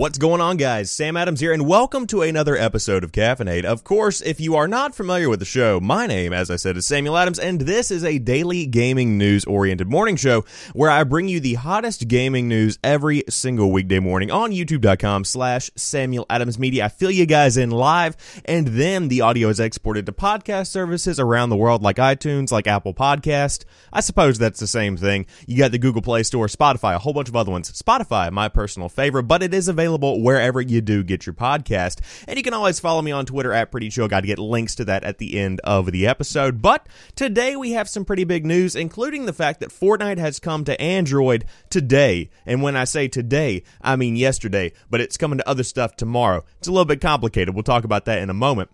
What's going on, guys? Sam Adams here, and welcome to another episode of Caffeinate. Of course, if you are not familiar with the show, my name, as I said, is Samuel Adams, and this is a daily gaming news oriented morning show where I bring you the hottest gaming news every single weekday morning on youtube.com slash Samuel Adams Media. I fill you guys in live, and then the audio is exported to podcast services around the world like iTunes, like Apple Podcast. I suppose that's the same thing. You got the Google Play Store, Spotify, a whole bunch of other ones. Spotify, my personal favorite, but it is available wherever you do get your podcast. And you can always follow me on Twitter at Pretty Chill Guy to get links to that at the end of the episode. But today we have some pretty big news, including the fact that Fortnite has come to Android today. And when I say today, I mean yesterday, but it's coming to other stuff tomorrow. It's a little bit complicated. We'll talk about that in a moment.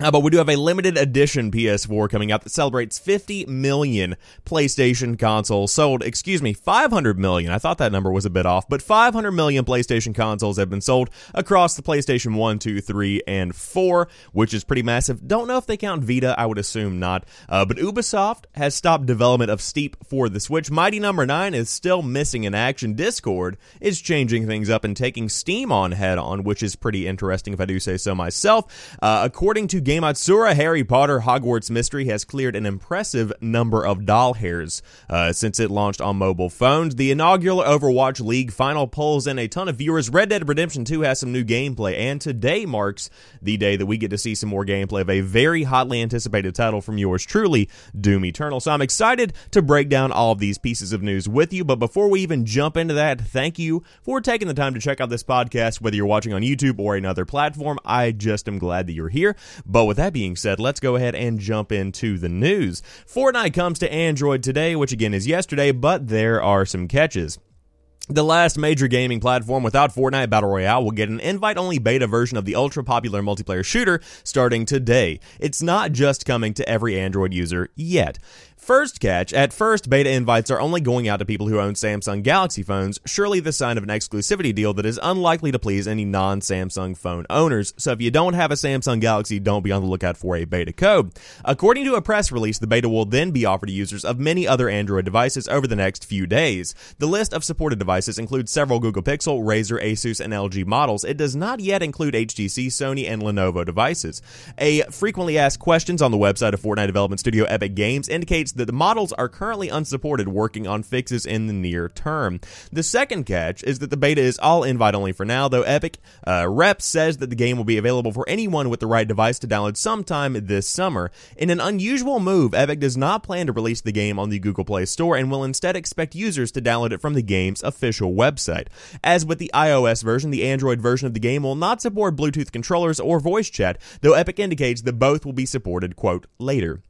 Uh, but we do have a limited edition PS4 coming out that celebrates 50 million PlayStation consoles sold. Excuse me, 500 million. I thought that number was a bit off, but 500 million PlayStation consoles have been sold across the PlayStation 1, 2, 3, and 4, which is pretty massive. Don't know if they count Vita. I would assume not. Uh, but Ubisoft has stopped development of Steep for the Switch. Mighty Number no. 9 is still missing in action. Discord is changing things up and taking Steam on head on, which is pretty interesting if I do say so myself. Uh, according to Gamasutra, Harry Potter Hogwarts Mystery has cleared an impressive number of doll hairs uh, since it launched on mobile phones. The inaugural Overwatch League final pulls in a ton of viewers. Red Dead Redemption 2 has some new gameplay, and today marks the day that we get to see some more gameplay of a very hotly anticipated title from yours truly, Doom Eternal. So I'm excited to break down all of these pieces of news with you. But before we even jump into that, thank you for taking the time to check out this podcast, whether you're watching on YouTube or another platform. I just am glad that you're here. But with that being said, let's go ahead and jump into the news. Fortnite comes to Android today, which again is yesterday, but there are some catches. The last major gaming platform without Fortnite Battle Royale will get an invite only beta version of the ultra popular multiplayer shooter starting today. It's not just coming to every Android user yet. First catch, at first, beta invites are only going out to people who own Samsung Galaxy phones, surely the sign of an exclusivity deal that is unlikely to please any non Samsung phone owners. So if you don't have a Samsung Galaxy, don't be on the lookout for a beta code. According to a press release, the beta will then be offered to users of many other Android devices over the next few days. The list of supported devices includes several Google Pixel, Razer, Asus, and LG models. It does not yet include HTC, Sony, and Lenovo devices. A frequently asked questions on the website of Fortnite development studio Epic Games indicates that the models are currently unsupported, working on fixes in the near term. The second catch is that the beta is all invite only for now, though Epic uh, Rep says that the game will be available for anyone with the right device to download sometime this summer. In an unusual move, Epic does not plan to release the game on the Google Play Store and will instead expect users to download it from the game's official website. As with the iOS version, the Android version of the game will not support Bluetooth controllers or voice chat, though Epic indicates that both will be supported, quote, later.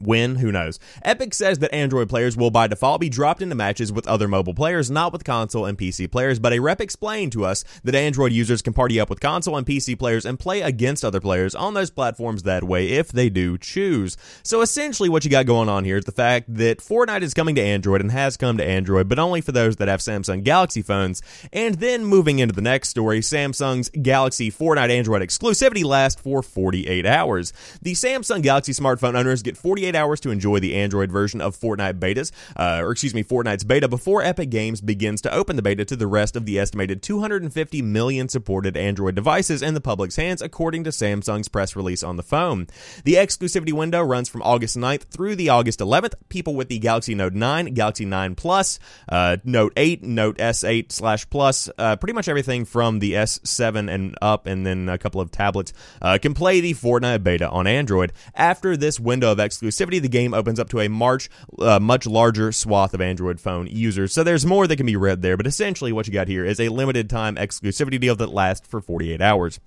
When? Who knows? Epic says that Android players will by default be dropped into matches with other mobile players, not with console and PC players, but a rep explained to us that Android users can party up with console and PC players and play against other players on those platforms that way if they do choose. So essentially what you got going on here is the fact that Fortnite is coming to Android and has come to Android, but only for those that have Samsung Galaxy phones. And then moving into the next story, Samsung's Galaxy Fortnite Android exclusivity lasts for 48 hours. The Samsung Galaxy smartphone owners get 48 hours to enjoy the Android version of Fortnite betas, uh, or excuse me, Fortnite's beta before Epic Games begins to open the beta to the rest of the estimated 250 million supported Android devices in the public's hands, according to Samsung's press release on the phone. The exclusivity window runs from August 9th through the August 11th. People with the Galaxy Note 9, Galaxy 9 Plus, uh, Note 8, Note S8 slash Plus, uh, pretty much everything from the S7 and up, and then a couple of tablets, uh, can play the Fortnite beta on Android. After this window of exclusivity, exclusivity, the game opens up to a much, uh, much larger swath of Android phone users. So there's more that can be read there, but essentially what you got here is a limited time exclusivity deal that lasts for 48 hours.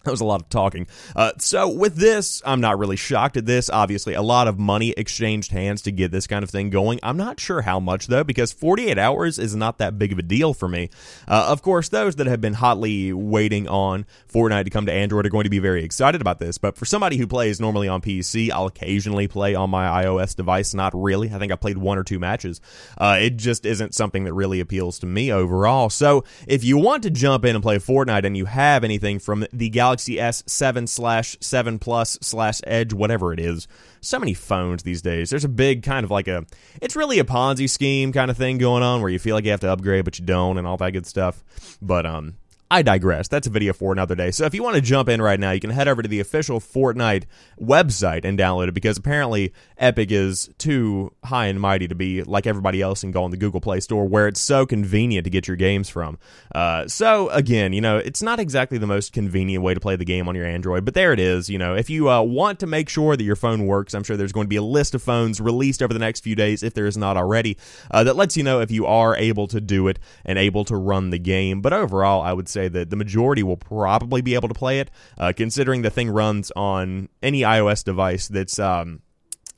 That was a lot of talking. Uh, so with this, I'm not really shocked at this. Obviously, a lot of money exchanged hands to get this kind of thing going. I'm not sure how much though, because 48 hours is not that big of a deal for me. Uh, of course, those that have been hotly waiting on Fortnite to come to Android are going to be very excited about this. But for somebody who plays normally on PC, I'll occasionally play on my iOS device. Not really. I think I played one or two matches. Uh, it just isn't something that really appeals to me overall. So if you want to jump in and play Fortnite and you have anything from the Galaxy Galaxy S7 slash 7 Plus slash Edge, whatever it is. So many phones these days. There's a big kind of like a, it's really a Ponzi scheme kind of thing going on where you feel like you have to upgrade, but you don't, and all that good stuff. But, um, I digress. That's a video for another day. So if you want to jump in right now, you can head over to the official Fortnite website and download it because apparently Epic is too high and mighty to be like everybody else and go on the Google Play Store where it's so convenient to get your games from. Uh, so again, you know, it's not exactly the most convenient way to play the game on your Android, but there it is. You know, if you uh, want to make sure that your phone works, I'm sure there's going to be a list of phones released over the next few days, if there is not already, uh, that lets you know if you are able to do it and able to run the game. But overall, I would say that the majority will probably be able to play it, uh, considering the thing runs on any iOS device that's, um,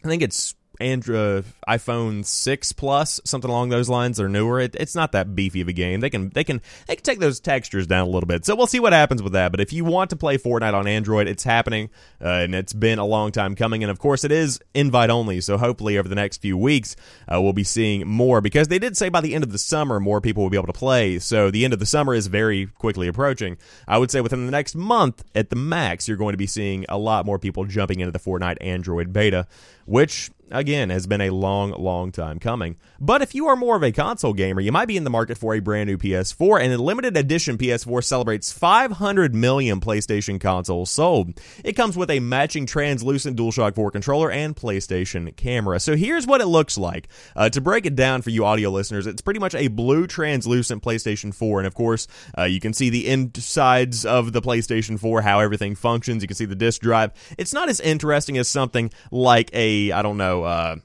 I think it's Android iPhone six plus something along those lines They're newer. It, it's not that beefy of a game. They can they can they can take those textures down a little bit. So we'll see what happens with that. But if you want to play Fortnite on Android, it's happening, uh, and it's been a long time coming. And of course, it is invite only. So hopefully, over the next few weeks, uh, we'll be seeing more because they did say by the end of the summer, more people will be able to play. So the end of the summer is very quickly approaching. I would say within the next month, at the max, you're going to be seeing a lot more people jumping into the Fortnite Android beta, which again, has been a long, long time coming. But if you are more of a console gamer, you might be in the market for a brand new PS4, and a limited edition PS4 celebrates 500 million PlayStation consoles sold. It comes with a matching translucent DualShock 4 controller and PlayStation camera. So here's what it looks like. Uh, to break it down for you audio listeners, it's pretty much a blue translucent PlayStation 4, and of course, uh, you can see the insides of the PlayStation 4, how everything functions. You can see the disk drive. It's not as interesting as something like a, I don't know, uh,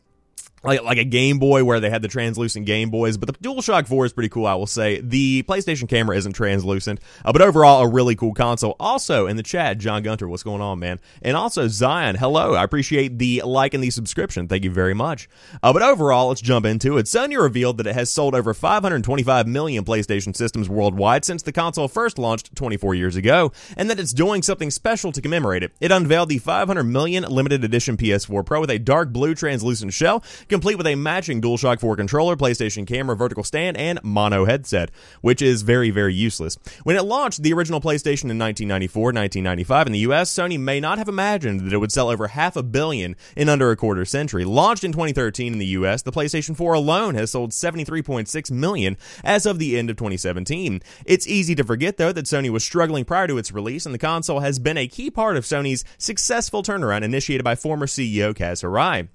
like like a Game Boy where they had the translucent Game Boys, but the DualShock 4 is pretty cool, I will say. The PlayStation camera isn't translucent, uh, but overall a really cool console. Also in the chat, John Gunter, what's going on, man? And also Zion, hello. I appreciate the like and the subscription. Thank you very much. Uh, but overall, let's jump into it. Sony revealed that it has sold over 525 million PlayStation systems worldwide since the console first launched 24 years ago, and that it's doing something special to commemorate it. It unveiled the 500 million limited edition PS4 Pro with a dark blue translucent shell complete with a matching DualShock 4 controller, PlayStation camera, vertical stand, and mono headset, which is very, very useless. When it launched the original PlayStation in 1994 1995 in the US, Sony may not have imagined that it would sell over half a billion in under a quarter century. Launched in 2013 in the US, the PlayStation 4 alone has sold 73.6 million as of the end of 2017. It's easy to forget, though, that Sony was struggling prior to its release, and the console has been a key part of Sony's successful turnaround initiated by former CEO Kaz Hirai.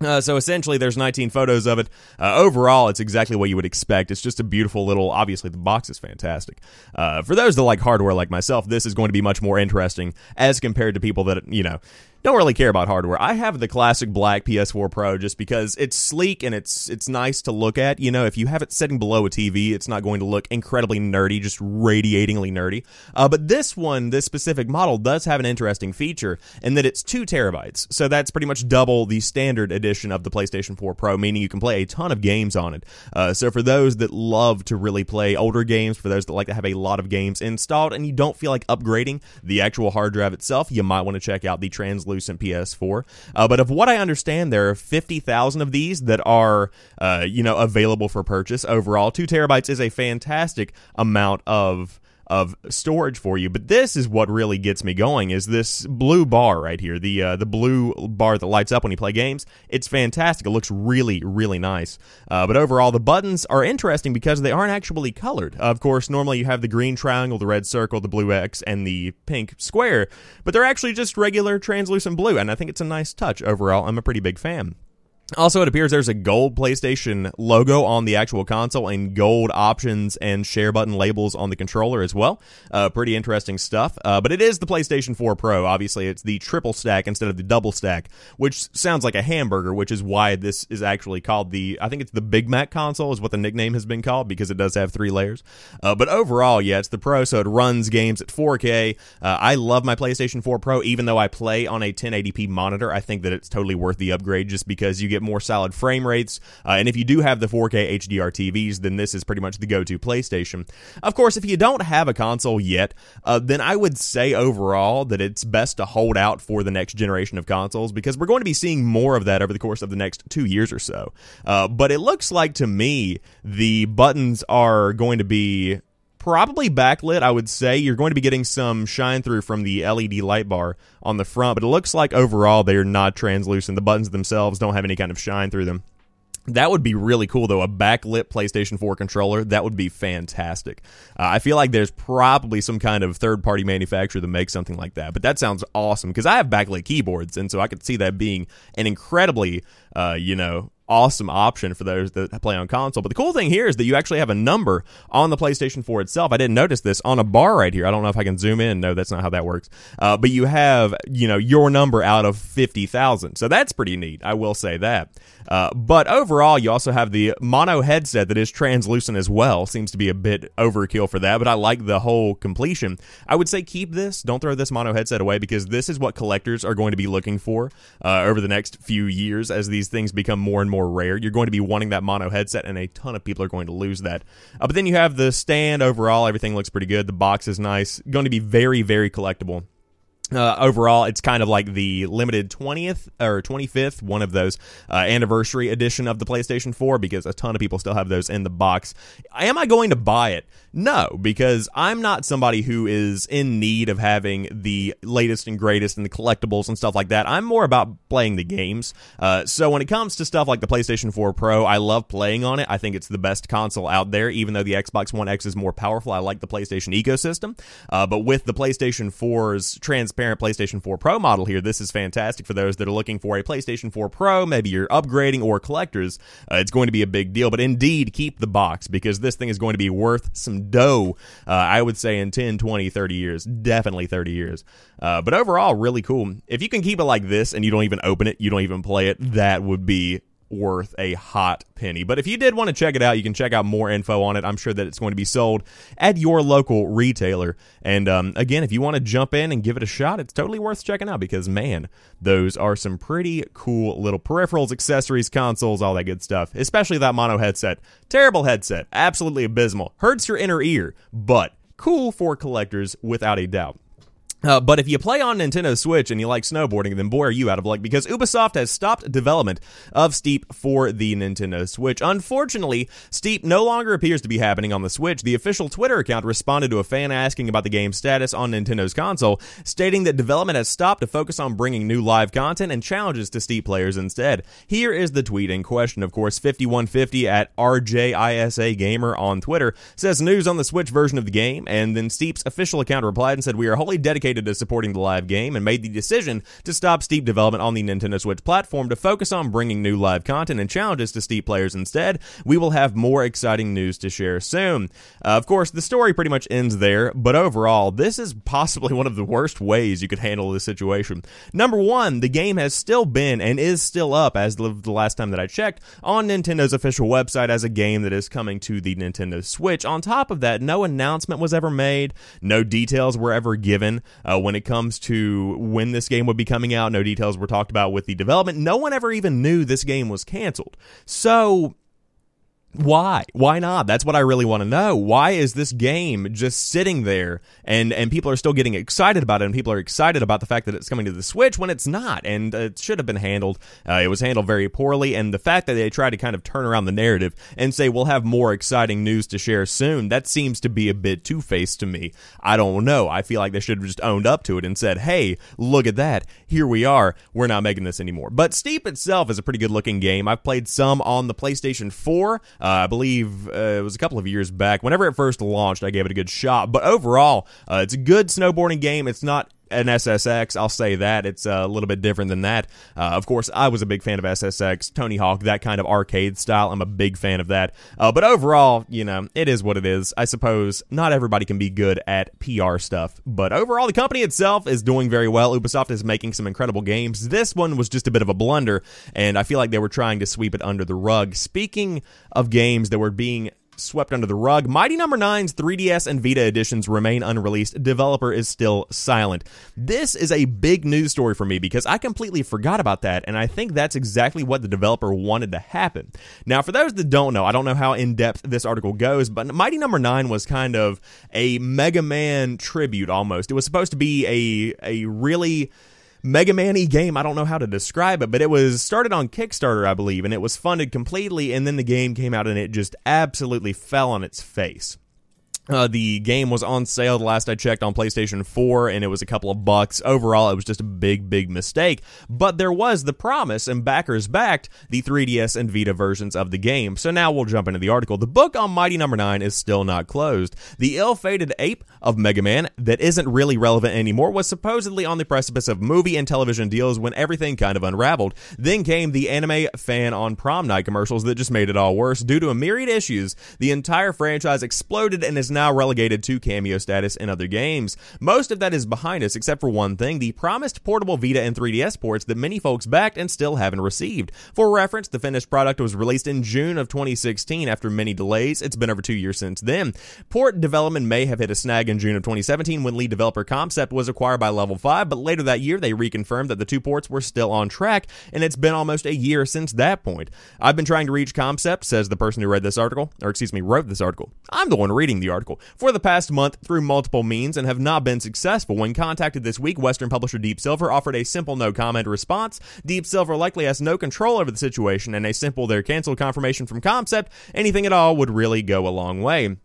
Uh, so essentially, there's 19 photos of it. Uh, overall, it's exactly what you would expect. It's just a beautiful little. Obviously, the box is fantastic. Uh, for those that like hardware like myself, this is going to be much more interesting as compared to people that you know don't really care about hardware. I have the classic black PS4 Pro just because it's sleek and it's it's nice to look at. You know, if you have it sitting below a TV, it's not going to look incredibly nerdy, just radiatingly nerdy. Uh, but this one, this specific model, does have an interesting feature in that it's two terabytes. So that's pretty much double the standard edition of the PlayStation 4 Pro, meaning you can play a ton of games on it. Uh, so for those that love to really play older games, for those that like to have a lot of games installed, and you don't feel like upgrading the actual hard drive itself, you might want to check out the translucent translucent PS4. Uh, but of what I understand, there are 50,000 of these that are, uh, you know, available for purchase overall. Two terabytes is a fantastic amount of of storage for you. But this is what really gets me going is this blue bar right here, the uh, the blue bar that lights up when you play games. It's fantastic. It looks really really nice. Uh, but overall, the buttons are interesting because they aren't actually colored. Of course, normally you have the green triangle, the red circle, the blue X, and the pink square, but they're actually just regular translucent blue, and I think it's a nice touch overall. I'm a pretty big fan. Also, it appears there's a gold PlayStation logo on the actual console and gold options and share button labels on the controller as well. Uh, pretty interesting stuff. Uh, but it is the PlayStation 4 Pro. Obviously, it's the triple stack instead of the double stack, which sounds like a hamburger, which is why this is actually called the, I think it's the Big Mac console, is what the nickname has been called because it does have three layers. Uh, but overall, yeah, it's the Pro, so it runs games at 4K. Uh, I love my PlayStation 4 Pro, even though I play on a 1080p monitor. I think that it's totally worth the upgrade just because you get get more solid frame rates. Uh, and if you do have the 4K HDR TVs, then this is pretty much the go to PlayStation. Of course, if you don't have a console yet, uh, then I would say overall that it's best to hold out for the next generation of consoles because we're going to be seeing more of that over the course of the next two years or so. Uh, but it looks like to me the buttons are going to be probably backlit. I would say you're going to be getting some shine through from the LED light bar on the front, but it looks like overall they're not translucent. The buttons themselves don't have any kind of shine through them. That would be really cool, though. A backlit PlayStation 4 controller, that would be fantastic. Uh, I feel like there's probably some kind of third party manufacturer that makes something like that, but that sounds awesome because I have backlit keyboards, and so I could see that being an incredibly, uh, you know, awesome option for those that play on console. But the cool thing here is that you actually have a number on the PlayStation 4 itself. I didn't notice this on a bar right here. I don't know if I can zoom in. No, that's not how that works. Uh, but you have, you know, your number out of 50,000. So that's pretty neat. I will say that. Uh, but overall, you also have the mono headset that is translucent as well. Seems to be a bit overkill for that, but I like the whole completion. I would say keep this. Don't throw this mono headset away because this is what collectors are going to be looking for uh, over the next few years as these things become more and more more rare. You're going to be wanting that mono headset, and a ton of people are going to lose that. Uh, but then you have the stand overall. Everything looks pretty good. The box is nice. Going to be very, very collectible. Uh, overall, it's kind of like the limited 20th or 25th, one of those uh, anniversary edition of the PlayStation 4 because a ton of people still have those in the box. Am I going to buy it? No, because I'm not somebody who is in need of having the latest and greatest and the collectibles and stuff like that. I'm more about playing the games. Uh, so when it comes to stuff like the PlayStation 4 Pro, I love playing on it. I think it's the best console out there, even though the Xbox One X is more powerful. I like the PlayStation ecosystem. Uh, but with the PlayStation 4's trans transparent PlayStation 4 Pro model here. This is fantastic for those that are looking for a PlayStation 4 Pro. Maybe you're upgrading or collectors. Uh, it's going to be a big deal. But indeed, keep the box because this thing is going to be worth some dough, uh, I would say, in 10, 20, 30 years. Definitely 30 years. Uh, but overall, really cool. If you can keep it like this and you don't even open it, you don't even play it, that would be worth a hot penny. But if you did want to check it out, you can check out more info on it. I'm sure that it's going to be sold at your local retailer. And um, again, if you want to jump in and give it a shot, it's totally worth checking out because, man, those are some pretty cool little peripherals, accessories, consoles, all that good stuff. Especially that mono headset. Terrible headset. Absolutely abysmal. Hurts your inner ear, but cool for collectors without a doubt. Uh, but if you play on Nintendo Switch and you like snowboarding, then boy, are you out of luck because Ubisoft has stopped development of Steep for the Nintendo Switch. Unfortunately, Steep no longer appears to be happening on the Switch. The official Twitter account responded to a fan asking about the game's status on Nintendo's console, stating that development has stopped to focus on bringing new live content and challenges to Steep players instead. Here is the tweet in question, of course, 5150 at RJISA Gamer on Twitter says news on the Switch version of the game, and then Steep's official account replied and said, We are wholly dedicated dedicated to supporting the live game and made the decision to stop Steep development on the Nintendo Switch platform to focus on bringing new live content and challenges to Steep players instead. We will have more exciting news to share soon. Uh, of course, the story pretty much ends there, but overall, this is possibly one of the worst ways you could handle this situation. Number one, the game has still been and is still up, as the last time that I checked, on Nintendo's official website as a game that is coming to the Nintendo Switch. On top of that, no announcement was ever made, no details were ever given. Uh, when it comes to when this game would be coming out, no details were talked about with the development. No one ever even knew this game was canceled. So why? Why not? That's what I really want to know. Why is this game just sitting there and and people are still getting excited about it and people are excited about the fact that it's coming to the Switch when it's not and uh, it should have been handled. Uh, it was handled very poorly and the fact that they tried to kind of turn around the narrative and say we'll have more exciting news to share soon, that seems to be a bit two-faced to me. I don't know. I feel like they should have just owned up to it and said, "Hey, look at that. Here we are. We're not making this anymore." But Steep itself is a pretty good looking game. I've played some on the PlayStation 4. Uh, I believe uh, it was a couple of years back. Whenever it first launched, I gave it a good shot. But overall, uh, it's a good snowboarding game. It's not an SSX. I'll say that it's a little bit different than that. Uh, of course, I was a big fan of SSX, Tony Hawk, that kind of arcade style. I'm a big fan of that. Uh, but overall, you know, it is what it is. I suppose not everybody can be good at PR stuff, but overall, the company itself is doing very well. Ubisoft is making some incredible games. This one was just a bit of a blunder, and I feel like they were trying to sweep it under the rug. Speaking of games that were being swept under the rug. Mighty Number no. 9's 3DS and Vita editions remain unreleased. Developer is still silent. This is a big news story for me because I completely forgot about that, and I think that's exactly what the developer wanted to happen. Now, for those that don't know, I don't know how in depth this article goes, but Mighty Number no. 9 was kind of a Mega Man tribute almost. It was supposed to be a a really Mega Man game. I don't know how to describe it, but it was started on Kickstarter, I believe, and it was funded completely. And then the game came out and it just absolutely fell on its face. Uh, the game was on sale the last I checked on PlayStation 4, and it was a couple of bucks. Overall, it was just a big, big mistake. But there was the promise, and backers backed the 3DS and Vita versions of the game. So now we'll jump into the article. The book on Mighty Number no. 9 is still not closed. The ill fated ape of Mega Man, that isn't really relevant anymore, was supposedly on the precipice of movie and television deals when everything kind of unraveled. Then came the anime fan on prom night commercials that just made it all worse. Due to a myriad issues, the entire franchise exploded and is now relegated to cameo status in other games. Most of that is behind us, except for one thing the promised portable Vita and 3DS ports that many folks backed and still haven't received. For reference, the finished product was released in June of 2016 after many delays. It's been over two years since then. Port development may have hit a snag in June of 2017 when lead developer Comcept was acquired by Level 5, but later that year they reconfirmed that the two ports were still on track, and it's been almost a year since that point. I've been trying to reach Comcept, says the person who read this article, or excuse me, wrote this article. I'm the one reading the article for the past month through multiple means and have not been successful. When contacted this week, Western publisher Deep Silver offered a simple no comment response. Deep Silver likely has no control over the situation, and a simple their canceled confirmation from Comcept, anything at all, would really go a long way.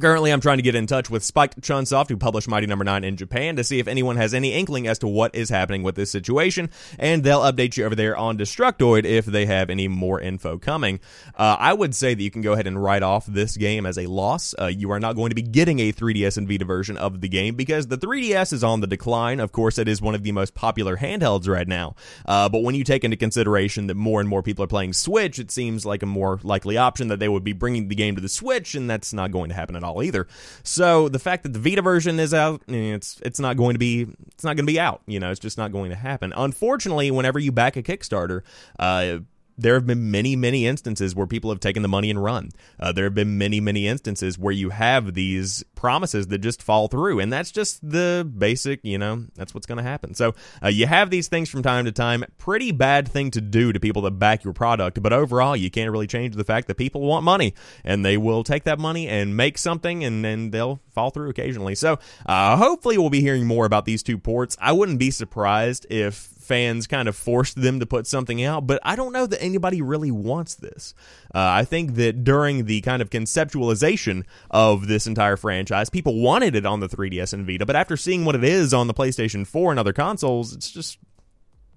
Currently, I'm trying to get in touch with Spike Chunsoft, who published Mighty Number no. 9 in Japan, to see if anyone has any inkling as to what is happening with this situation, and they'll update you over there on Destructoid if they have any more info coming. Uh, I would say that you can go ahead and write off this game as a loss. Uh, you are not going to be getting a 3DS and Vita version of the game because the 3DS is on the decline. Of course, it is one of the most popular handhelds right now. Uh, but when you take into consideration that more and more people are playing Switch, it seems like a more likely option that they would be bringing the game to the Switch, and that's not going to happen at all either. So the fact that the Vita version is out, it's it's not going to be it's not going to be out. You know, it's just not going to happen. Unfortunately, whenever you back a Kickstarter, uh, there have been many, many instances where people have taken the money and run. Uh, there have been many, many instances where you have these promises that just fall through, and that's just the basic, you know, that's what's going to happen. So uh, you have these things from time to time. Pretty bad thing to do to people that back your product, but overall, you can't really change the fact that people want money, and they will take that money and make something, and then they'll fall through occasionally. So uh, hopefully, we'll be hearing more about these two ports. I wouldn't be surprised if fans kind of forced them to put something out, but I don't know that anybody really wants this. Uh, I think that during the kind of conceptualization of this entire franchise, people wanted it on the 3DS and Vita, but after seeing what it is on the PlayStation 4 and other consoles, it's just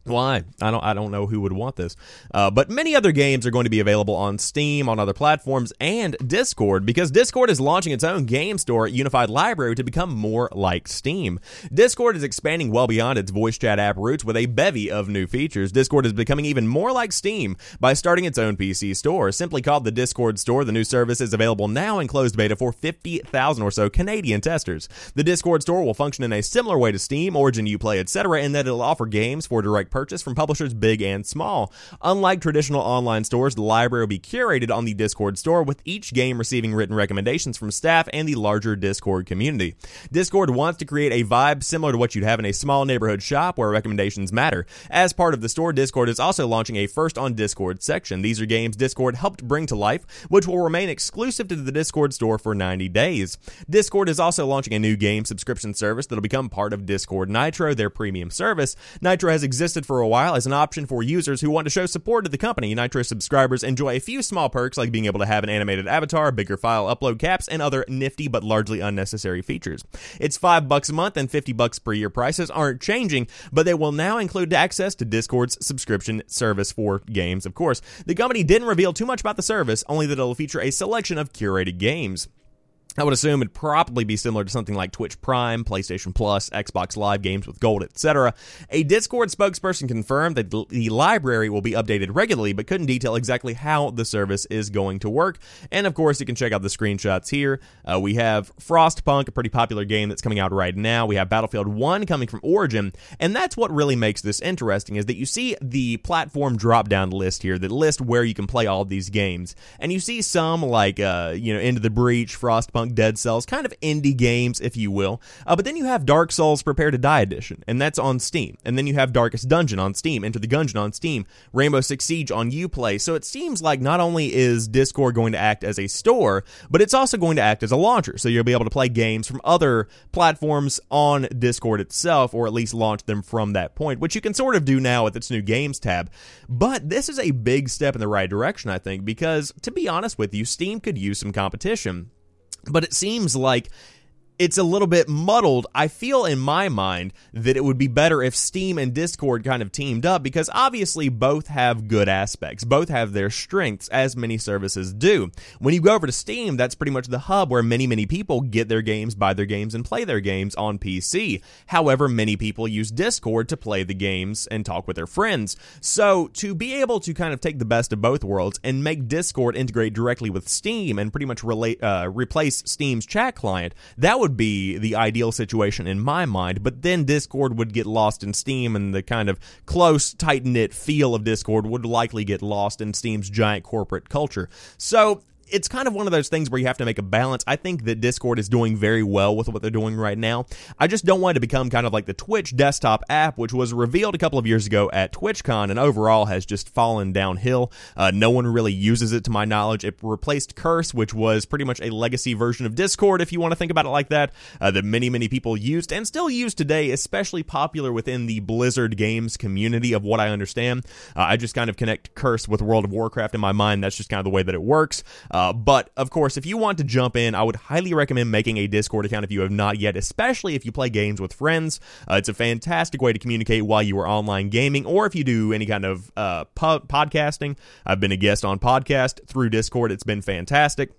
why? I don't. I don't know who would want this. Uh, but many other games are going to be available on Steam, on other platforms, and Discord because Discord is launching its own game store, Unified Library, to become more like Steam. Discord is expanding well beyond its voice chat app roots with a bevy of new features. Discord is becoming even more like Steam by starting its own PC store, simply called the Discord Store. The new service is available now in closed beta for 50,000 or so Canadian testers. The Discord Store will function in a similar way to Steam, Origin Uplay, etc., in that it'll offer games for direct purchase from publishers big and small. Unlike traditional online stores, the library will be curated on the Discord store, with each game receiving written recommendations from staff and the larger Discord community. Discord wants to create a vibe similar to what you'd have in a small neighborhood shop where recommendations matter. As part of the store, Discord is also launching a first on Discord section. These are games Discord helped bring to life, which will remain exclusive to the Discord store for 90 days. Discord is also launching a new game subscription service that'll become part of Discord Nitro, their premium service. Nitro has existed for a while as an option for users who want to show support to the company. Nitro subscribers enjoy a few small perks like being able to have an animated avatar, bigger file upload caps, and other nifty but largely unnecessary features. It's 5 bucks a month and 50 bucks per year prices aren't changing, but they will now include access to Discord's subscription service for games, of course. The company didn't reveal too much about the service, only that it'll feature a selection of curated games. I would assume it'd probably be similar to something like Twitch Prime, PlayStation Plus, Xbox Live games with gold, etc. A Discord spokesperson confirmed that the library will be updated regularly, but couldn't detail exactly how the service is going to work. And of course, you can check out the screenshots here. Uh, we have Frostpunk, a pretty popular game that's coming out right now. We have Battlefield 1 coming from Origin, and that's what really makes this interesting is that you see the platform drop-down list here that list where you can play all these games, and you see some like uh, you know Into the Breach, Frostpunk Dead Cells, kind of indie games, if you will. Uh, but then you have Dark Souls Prepare to Die Edition, and that's on Steam. And then you have Darkest Dungeon on Steam, Enter the Gungeon on Steam, Rainbow Six Siege on Uplay. So it seems like not only is Discord going to act as a store, but it's also going to act as a launcher. So you'll be able to play games from other platforms on Discord itself, or at least launch them from that point, which you can sort of do now with its new games tab. But this is a big step in the right direction, I think, because to be honest with you, Steam could use some competition but it seems like it's a little bit muddled. I feel in my mind that it would be better if Steam and Discord kind of teamed up because obviously both have good aspects. Both have their strengths, as many services do. When you go over to Steam, that's pretty much the hub where many, many people get their games, buy their games, and play their games on PC. However, many people use Discord to play the games and talk with their friends. So, to be able to kind of take the best of both worlds and make Discord integrate directly with Steam and pretty much relate, uh, replace Steam's chat client, that would would be the ideal situation in my mind, but then Discord would get lost in Steam and the kind of close, tight knit feel of Discord would likely get lost in Steam's giant corporate culture. So it's kind of one of those things where you have to make a balance. I think that Discord is doing very well with what they're doing right now. I just don't want it to become kind of like the Twitch desktop app, which was revealed a couple of years ago at TwitchCon and overall has just fallen downhill. Uh, no one really uses it to my knowledge. It replaced Curse, which was pretty much a legacy version of Discord, if you want to think about it like that, uh, that many, many people used and still use today, especially popular within the Blizzard games community, of what I understand. Uh, I just kind of connect Curse with World of Warcraft in my mind. That's just kind of the way that it works. Uh, but of course, if you want to jump in, I would highly recommend making a Discord account if you have not yet, especially if you play games with friends. Uh, it's a fantastic way to communicate while you are online gaming, or if you do any kind of uh, po- podcasting. I've been a guest on podcast through Discord. It's been fantastic.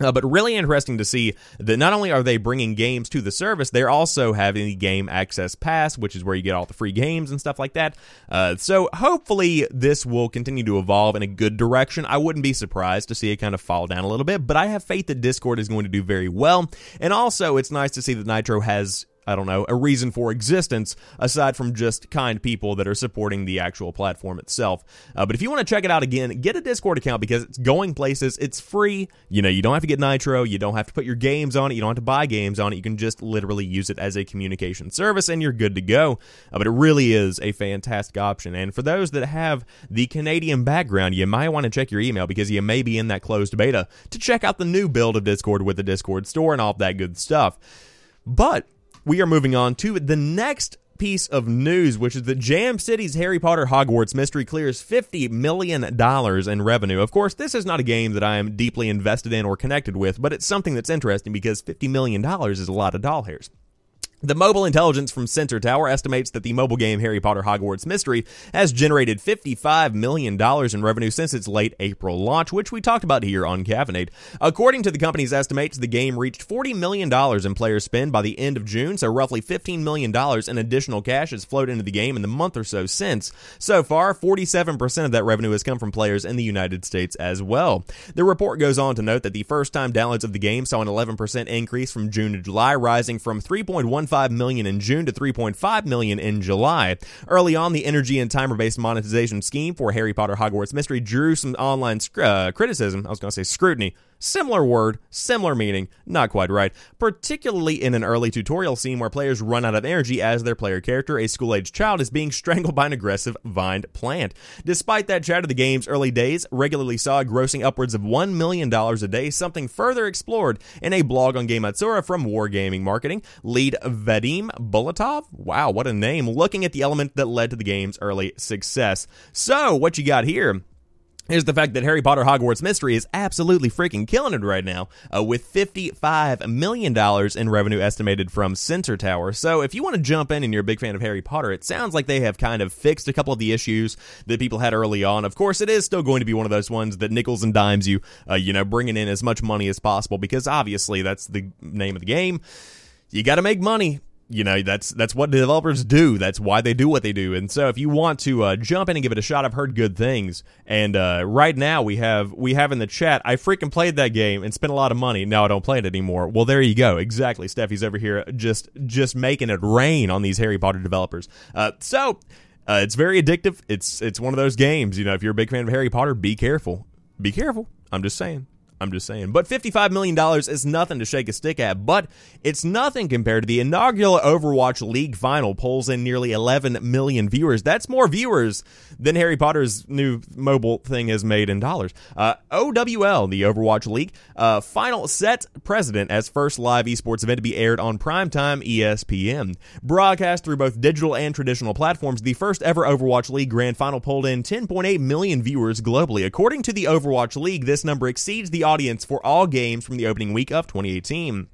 Uh, but really interesting to see that not only are they bringing games to the service, they're also having the Game Access Pass, which is where you get all the free games and stuff like that. Uh, so hopefully this will continue to evolve in a good direction. I wouldn't be surprised to see it kind of fall down a little bit, but I have faith that Discord is going to do very well. And also, it's nice to see that Nitro has I don't know, a reason for existence aside from just kind people that are supporting the actual platform itself. Uh, but if you want to check it out again, get a Discord account because it's going places. It's free. You know, you don't have to get Nitro. You don't have to put your games on it. You don't have to buy games on it. You can just literally use it as a communication service and you're good to go. Uh, but it really is a fantastic option. And for those that have the Canadian background, you might want to check your email because you may be in that closed beta to check out the new build of Discord with the Discord store and all that good stuff. But we are moving on to the next piece of news, which is that Jam City's Harry Potter Hogwarts Mystery clears $50 million in revenue. Of course, this is not a game that I am deeply invested in or connected with, but it's something that's interesting because $50 million is a lot of doll hairs. The mobile intelligence from Sensor Tower estimates that the mobile game Harry Potter Hogwarts Mystery has generated $55 million in revenue since its late April launch, which we talked about here on Caffeinate. According to the company's estimates, the game reached $40 million in player spend by the end of June, so roughly $15 million in additional cash has flowed into the game in the month or so since. So far, 47% of that revenue has come from players in the United States as well. The report goes on to note that the first time downloads of the game saw an 11% increase from June to July, rising from 3.1 1.5 million in June to 3.5 million in July. Early on, the energy and timer-based monetization scheme for Harry Potter Hogwarts Mystery drew some online uh, criticism. I was going to say scrutiny Similar word, similar meaning, not quite right, particularly in an early tutorial scene where players run out of energy as their player character, a school aged child, is being strangled by an aggressive vined plant. Despite that chat of the game's early days, regularly saw grossing upwards of $1 million a day, something further explored in a blog on Gamasutra from Wargaming Marketing. Lead Vadim Bulatov, wow, what a name, looking at the element that led to the game's early success. So, what you got here? Is the fact that Harry Potter Hogwarts Mystery is absolutely freaking killing it right now, uh, with $55 million in revenue estimated from Sensor Tower. So if you want to jump in and you're a big fan of Harry Potter, it sounds like they have kind of fixed a couple of the issues that people had early on. Of course, it is still going to be one of those ones that nickels and dimes you, uh, you know, bringing in as much money as possible because obviously that's the name of the game. You got to make money you know that's that's what developers do. That's why they do what they do. And so if you want to uh, jump in and give it a shot i've heard good things. And uh, right now we have we have in the chat i freaking played that game and spent a lot of money. Now i don't play it anymore. Well there you go. Exactly. Steffi's over here just just making it rain on these harry potter developers. Uh, so uh, it's very addictive. It's it's one of those games. You know if you're a big fan of harry potter be careful. Be careful. I'm just saying I'm just saying. But $55 million is nothing to shake a stick at, but it's nothing compared to the inaugural Overwatch League final pulls in nearly 11 million viewers. That's more viewers than Harry Potter's new mobile thing has made in dollars. Uh, OWL, the Overwatch League, uh, final set president as first live esports event to be aired on primetime ESPN. Broadcast through both digital and traditional platforms, the first ever Overwatch League grand final pulled in 10.8 million viewers globally. According to the Overwatch League, this number exceeds the audience for all games from the opening week of 2018.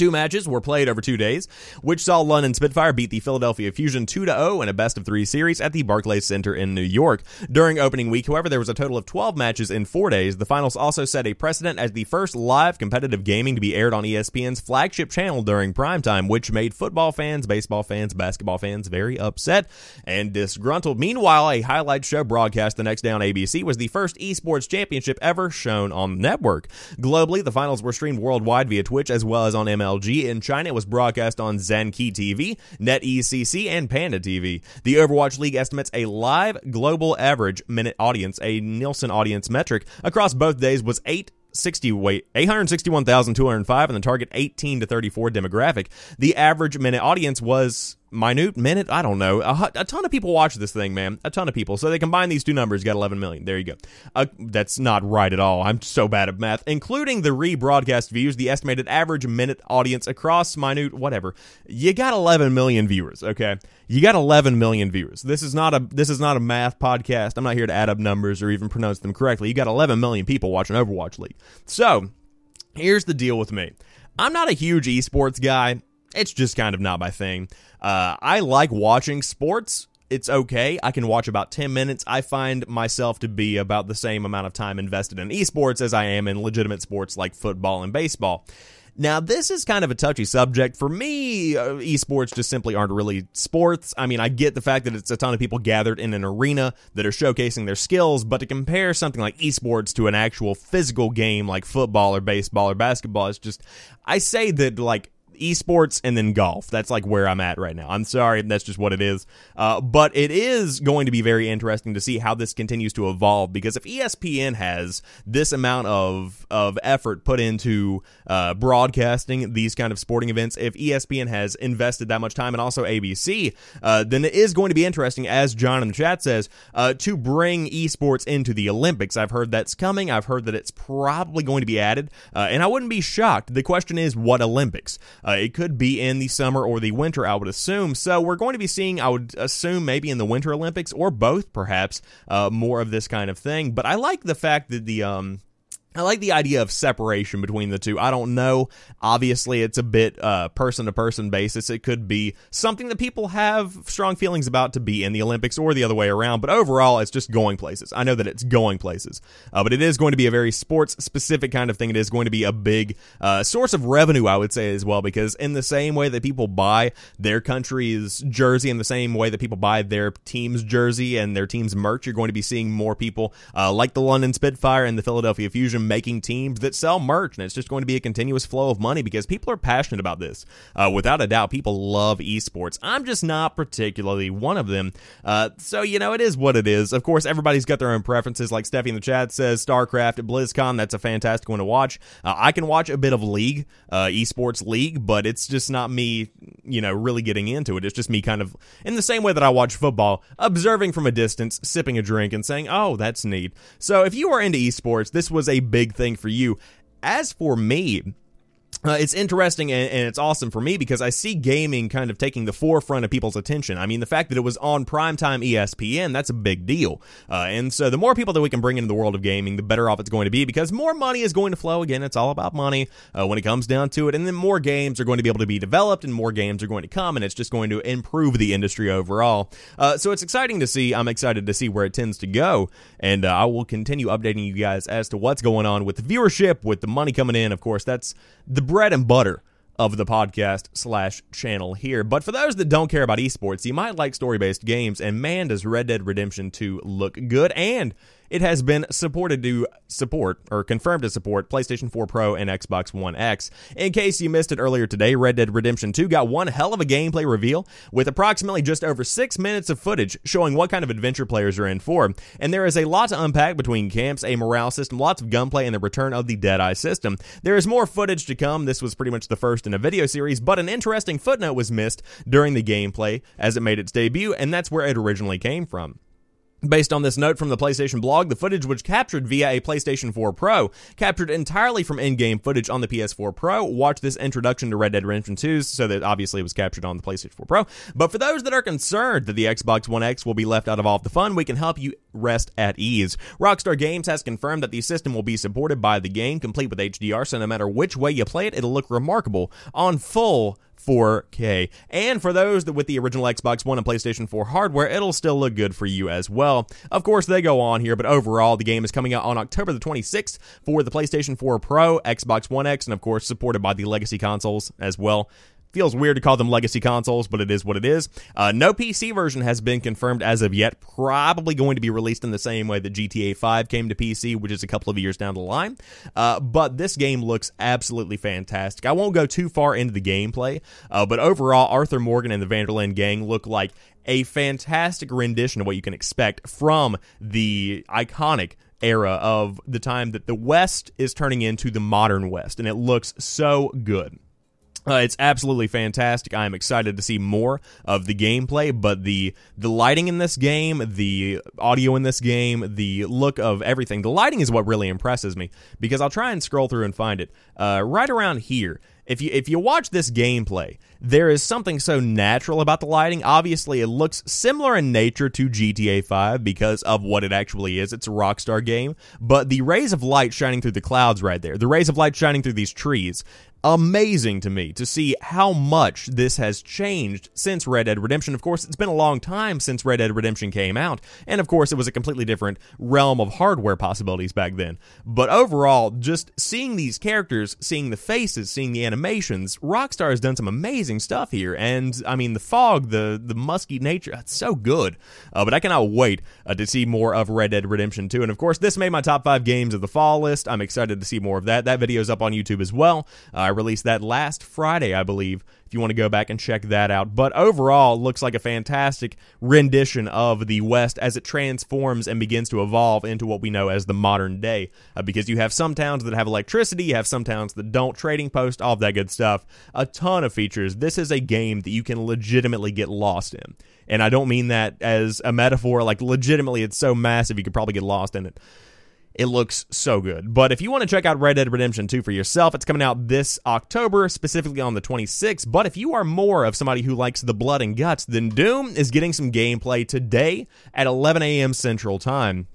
Two matches were played over two days, which saw London Spitfire beat the Philadelphia Fusion 2 0 in a best of three series at the Barclays Center in New York. During opening week, however, there was a total of 12 matches in four days. The finals also set a precedent as the first live competitive gaming to be aired on ESPN's flagship channel during prime time, which made football fans, baseball fans, basketball fans very upset and disgruntled. Meanwhile, a highlight show broadcast the next day on ABC was the first esports championship ever shown on the network. Globally, the finals were streamed worldwide via Twitch as well as on In China, it was broadcast on Zhanqi TV, NetEase CC, and Panda TV. The Overwatch League estimates a live global average minute audience, a Nielsen audience metric, across both days was 8 60 wait 861,205 and the target 18 to 34 demographic. The average minute audience was minute minute i don't know. A, a, ton of people watch this thing man. A ton of people. So they combine these two numbers got 11 million. There you go. Uh, that's not right at all. I'm so bad at math. Including the rebroadcast views the estimated average minute audience across minute whatever. You got 11 million viewers okay? You got 11 million viewers. This is not a this is not a math podcast. I'm not here to add up numbers or even pronounce them correctly. You got 11 million people watching overwatch league. So here's the deal with me. I'm not a huge esports guy it's just kind of not my thing. Uh, I like watching sports. It's okay. I can watch about 10 minutes. I find myself to be about the same amount of time invested in esports as I am in legitimate sports like football and baseball. Now, this is kind of a touchy subject. For me, uh, esports just simply aren't really sports. I mean, I get the fact that it's a ton of people gathered in an arena that are showcasing their skills, but to compare something like esports to an actual physical game like football or baseball or basketball, it's just, I say that, like, esports and then golf. That's like where I'm at right now. I'm sorry, that's just what it is. Uh, but it is going to be very interesting to see how this continues to evolve because if ESPN has this amount of of effort put into uh, broadcasting these kind of sporting events, if ESPN has invested that much time and also ABC, uh, then it is going to be interesting, as John in the chat says, uh, to bring esports into the Olympics. I've heard that's coming. I've heard that it's probably going to be added, uh, and I wouldn't be shocked. The question is, what Olympics? Uh, it could be in the summer or the winter, I would assume. So we're going to be seeing, I would assume, maybe in the Winter Olympics or both, perhaps, uh, more of this kind of thing. But I like the fact that the um, I like the idea of separation between the two. I don't know. Obviously, it's a bit person to person basis. It could be something that people have strong feelings about to be in the Olympics or the other way around. But overall, it's just going places. I know that it's going places, uh, but it is going to be a very sports specific kind of thing. It is going to be a big uh, source of revenue, I would say as well, because in the same way that people buy their country's jersey, in the same way that people buy their team's jersey and their team's merch, you're going to be seeing more people uh, like the London Spitfire and the Philadelphia Fusion making teams that sell merch, and it's just going to be a continuous flow of money because people are passionate about this. Uh, without a doubt, people love esports. I'm just not particularly one of them. Uh, so, you know, it is what it is. Of course, everybody's got their own preferences. Like Steffi in the chat says, StarCraft at BlizzCon, that's a fantastic one to watch. Uh, I can watch a bit of League, uh, esports League, but it's just not me, you know, really getting into it. It's just me kind of, in the same way that I watch football, observing from a distance, sipping a drink, and saying, oh, that's neat. So, if you are into esports, this was a big thing for you. As for me, uh, it's interesting and, and, it's awesome for me because I see gaming kind of taking the forefront of people's attention. I mean, the fact that it was on primetime ESPN, that's a big deal. Uh, and so the more people that we can bring into the world of gaming, the better off it's going to be because more money is going to flow. Again, it's all about money uh, when it comes down to it. And then more games are going to be able to be developed and more games are going to come and it's just going to improve the industry overall. Uh, so it's exciting to see. I'm excited to see where it tends to go. And uh, I will continue updating you guys as to what's going on with the viewership, with the money coming in. Of course, that's the bread and butter of the podcast slash channel here. But for those that don't care about esports, you might like story based games, and man, does Red Dead Redemption 2 look good. And it has been supported to support or confirmed to support PlayStation 4 Pro and Xbox One X. In case you missed it earlier today, Red Dead Redemption 2 got one hell of a gameplay reveal with approximately just over six minutes of footage showing what kind of adventure players are in for. And there is a lot to unpack between camps, a morale system, lots of gunplay, and the return of the Deadeye system. There is more footage to come. This was pretty much the first in a video series, but an interesting footnote was missed during the gameplay as it made its debut, and that's where it originally came from. Based on this note from the PlayStation blog, the footage was captured via a PlayStation 4 Pro, captured entirely from in-game footage on the PS4 Pro. Watch this introduction to Red Dead Redemption 2, so that obviously it was captured on the PlayStation 4 Pro. But for those that are concerned that the Xbox One X will be left out of all of the fun, we can help you rest at ease. Rockstar Games has confirmed that the system will be supported by the game, complete with HDR, so no matter which way you play it, it'll look remarkable on full 4K. And for those that with the original Xbox One and PlayStation 4 hardware, it'll still look good for you as well. Of course, they go on here, but overall, the game is coming out on October the 26th for the PlayStation 4 Pro, Xbox One X, and of course, supported by the legacy consoles as well. Feels weird to call them legacy consoles, but it is what it is. Uh, no PC version has been confirmed as of yet. Probably going to be released in the same way that GTA 5 came to PC, which is a couple of years down the line. Uh, but this game looks absolutely fantastic. I won't go too far into the gameplay, uh, but overall, Arthur Morgan and the Van der Linde gang look like a fantastic rendition of what you can expect from the iconic era of the time that the West is turning into the modern West, and it looks so good. Uh, it's absolutely fantastic. I am excited to see more of the gameplay, but the the lighting in this game, the audio in this game, the look of everything. The lighting is what really impresses me because I'll try and scroll through and find it. Uh, right around here, if you if you watch this gameplay, there is something so natural about the lighting. Obviously, it looks similar in nature to GTA 5 because of what it actually is. It's a Rockstar game, but the rays of light shining through the clouds right there, the rays of light shining through these trees, amazing to me to see how much this has changed since Red Dead Redemption. Of course, it's been a long time since Red Dead Redemption came out, and of course, it was a completely different realm of hardware possibilities back then. But overall, just seeing these characters, seeing the faces, seeing the animations, Rockstar has done some amazing stuff here. And I mean, the fog, the the musky nature, it's so good. Uh, but I cannot wait uh, to see more of Red Dead Redemption 2. And of course, this made my top five games of the fall list. I'm excited to see more of that. That video is up on YouTube as well. Uh, released that last Friday, I believe, if you want to go back and check that out. But overall, looks like a fantastic rendition of the West as it transforms and begins to evolve into what we know as the modern day. Uh, because you have some towns that have electricity, you have some towns that don't, trading post, all that good stuff. A ton of features. This is a game that you can legitimately get lost in. And I don't mean that as a metaphor, like legitimately, it's so massive you could probably get lost in it. It looks so good. But if you want to check out Red Dead Redemption 2 for yourself, it's coming out this October, specifically on the 26th. But if you are more of somebody who likes the blood and guts, then Doom is getting some gameplay today at 11 a.m. Central Time.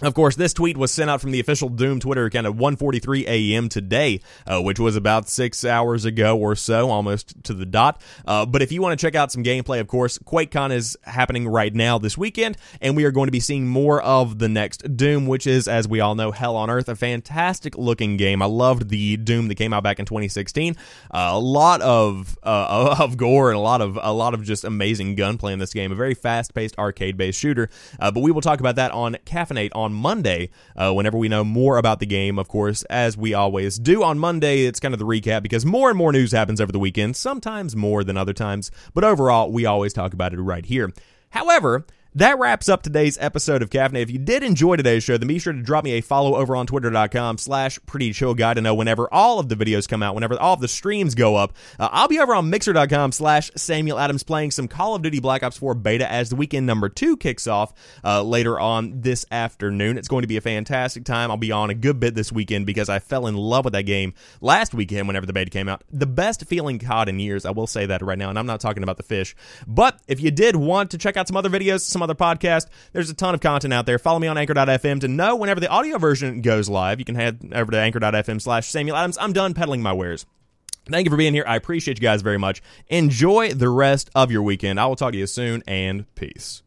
Of course, this tweet was sent out from the official Doom Twitter account at 1:43 a.m. today, uh, which was about six hours ago or so, almost to the dot. Uh, but if you want to check out some gameplay, of course, QuakeCon is happening right now this weekend, and we are going to be seeing more of the next Doom, which is, as we all know, Hell on Earth, a fantastic looking game. I loved the Doom that came out back in 2016. Uh, a lot of uh, of gore and a lot of a lot of just amazing gunplay in this game. A very fast paced arcade based shooter. Uh, but we will talk about that on Caffeinate on on Monday, uh, whenever we know more about the game, of course, as we always do. On Monday, it's kind of the recap because more and more news happens over the weekend, sometimes more than other times, but overall, we always talk about it right here. However, that wraps up today's episode of Caffeinate. If you did enjoy today's show, then be sure to drop me a follow over on twitter.com slash pretty chill guy to know whenever all of the videos come out, whenever all of the streams go up. Uh, I'll be over on mixer.com slash Samuel Adams playing some Call of Duty Black Ops 4 beta as the weekend number two kicks off uh, later on this afternoon. It's going to be a fantastic time. I'll be on a good bit this weekend because I fell in love with that game last weekend whenever the beta came out. The best feeling COD in years. I will say that right now, and I'm not talking about the fish. But if you did want to check out some other videos, some other podcast. There's a ton of content out there. Follow me on anchor.fm to know whenever the audio version goes live. You can head over to anchor.fm slash Samuel Adams. I'm done peddling my wares. Thank you for being here. I appreciate you guys very much. Enjoy the rest of your weekend. I will talk to you soon and peace.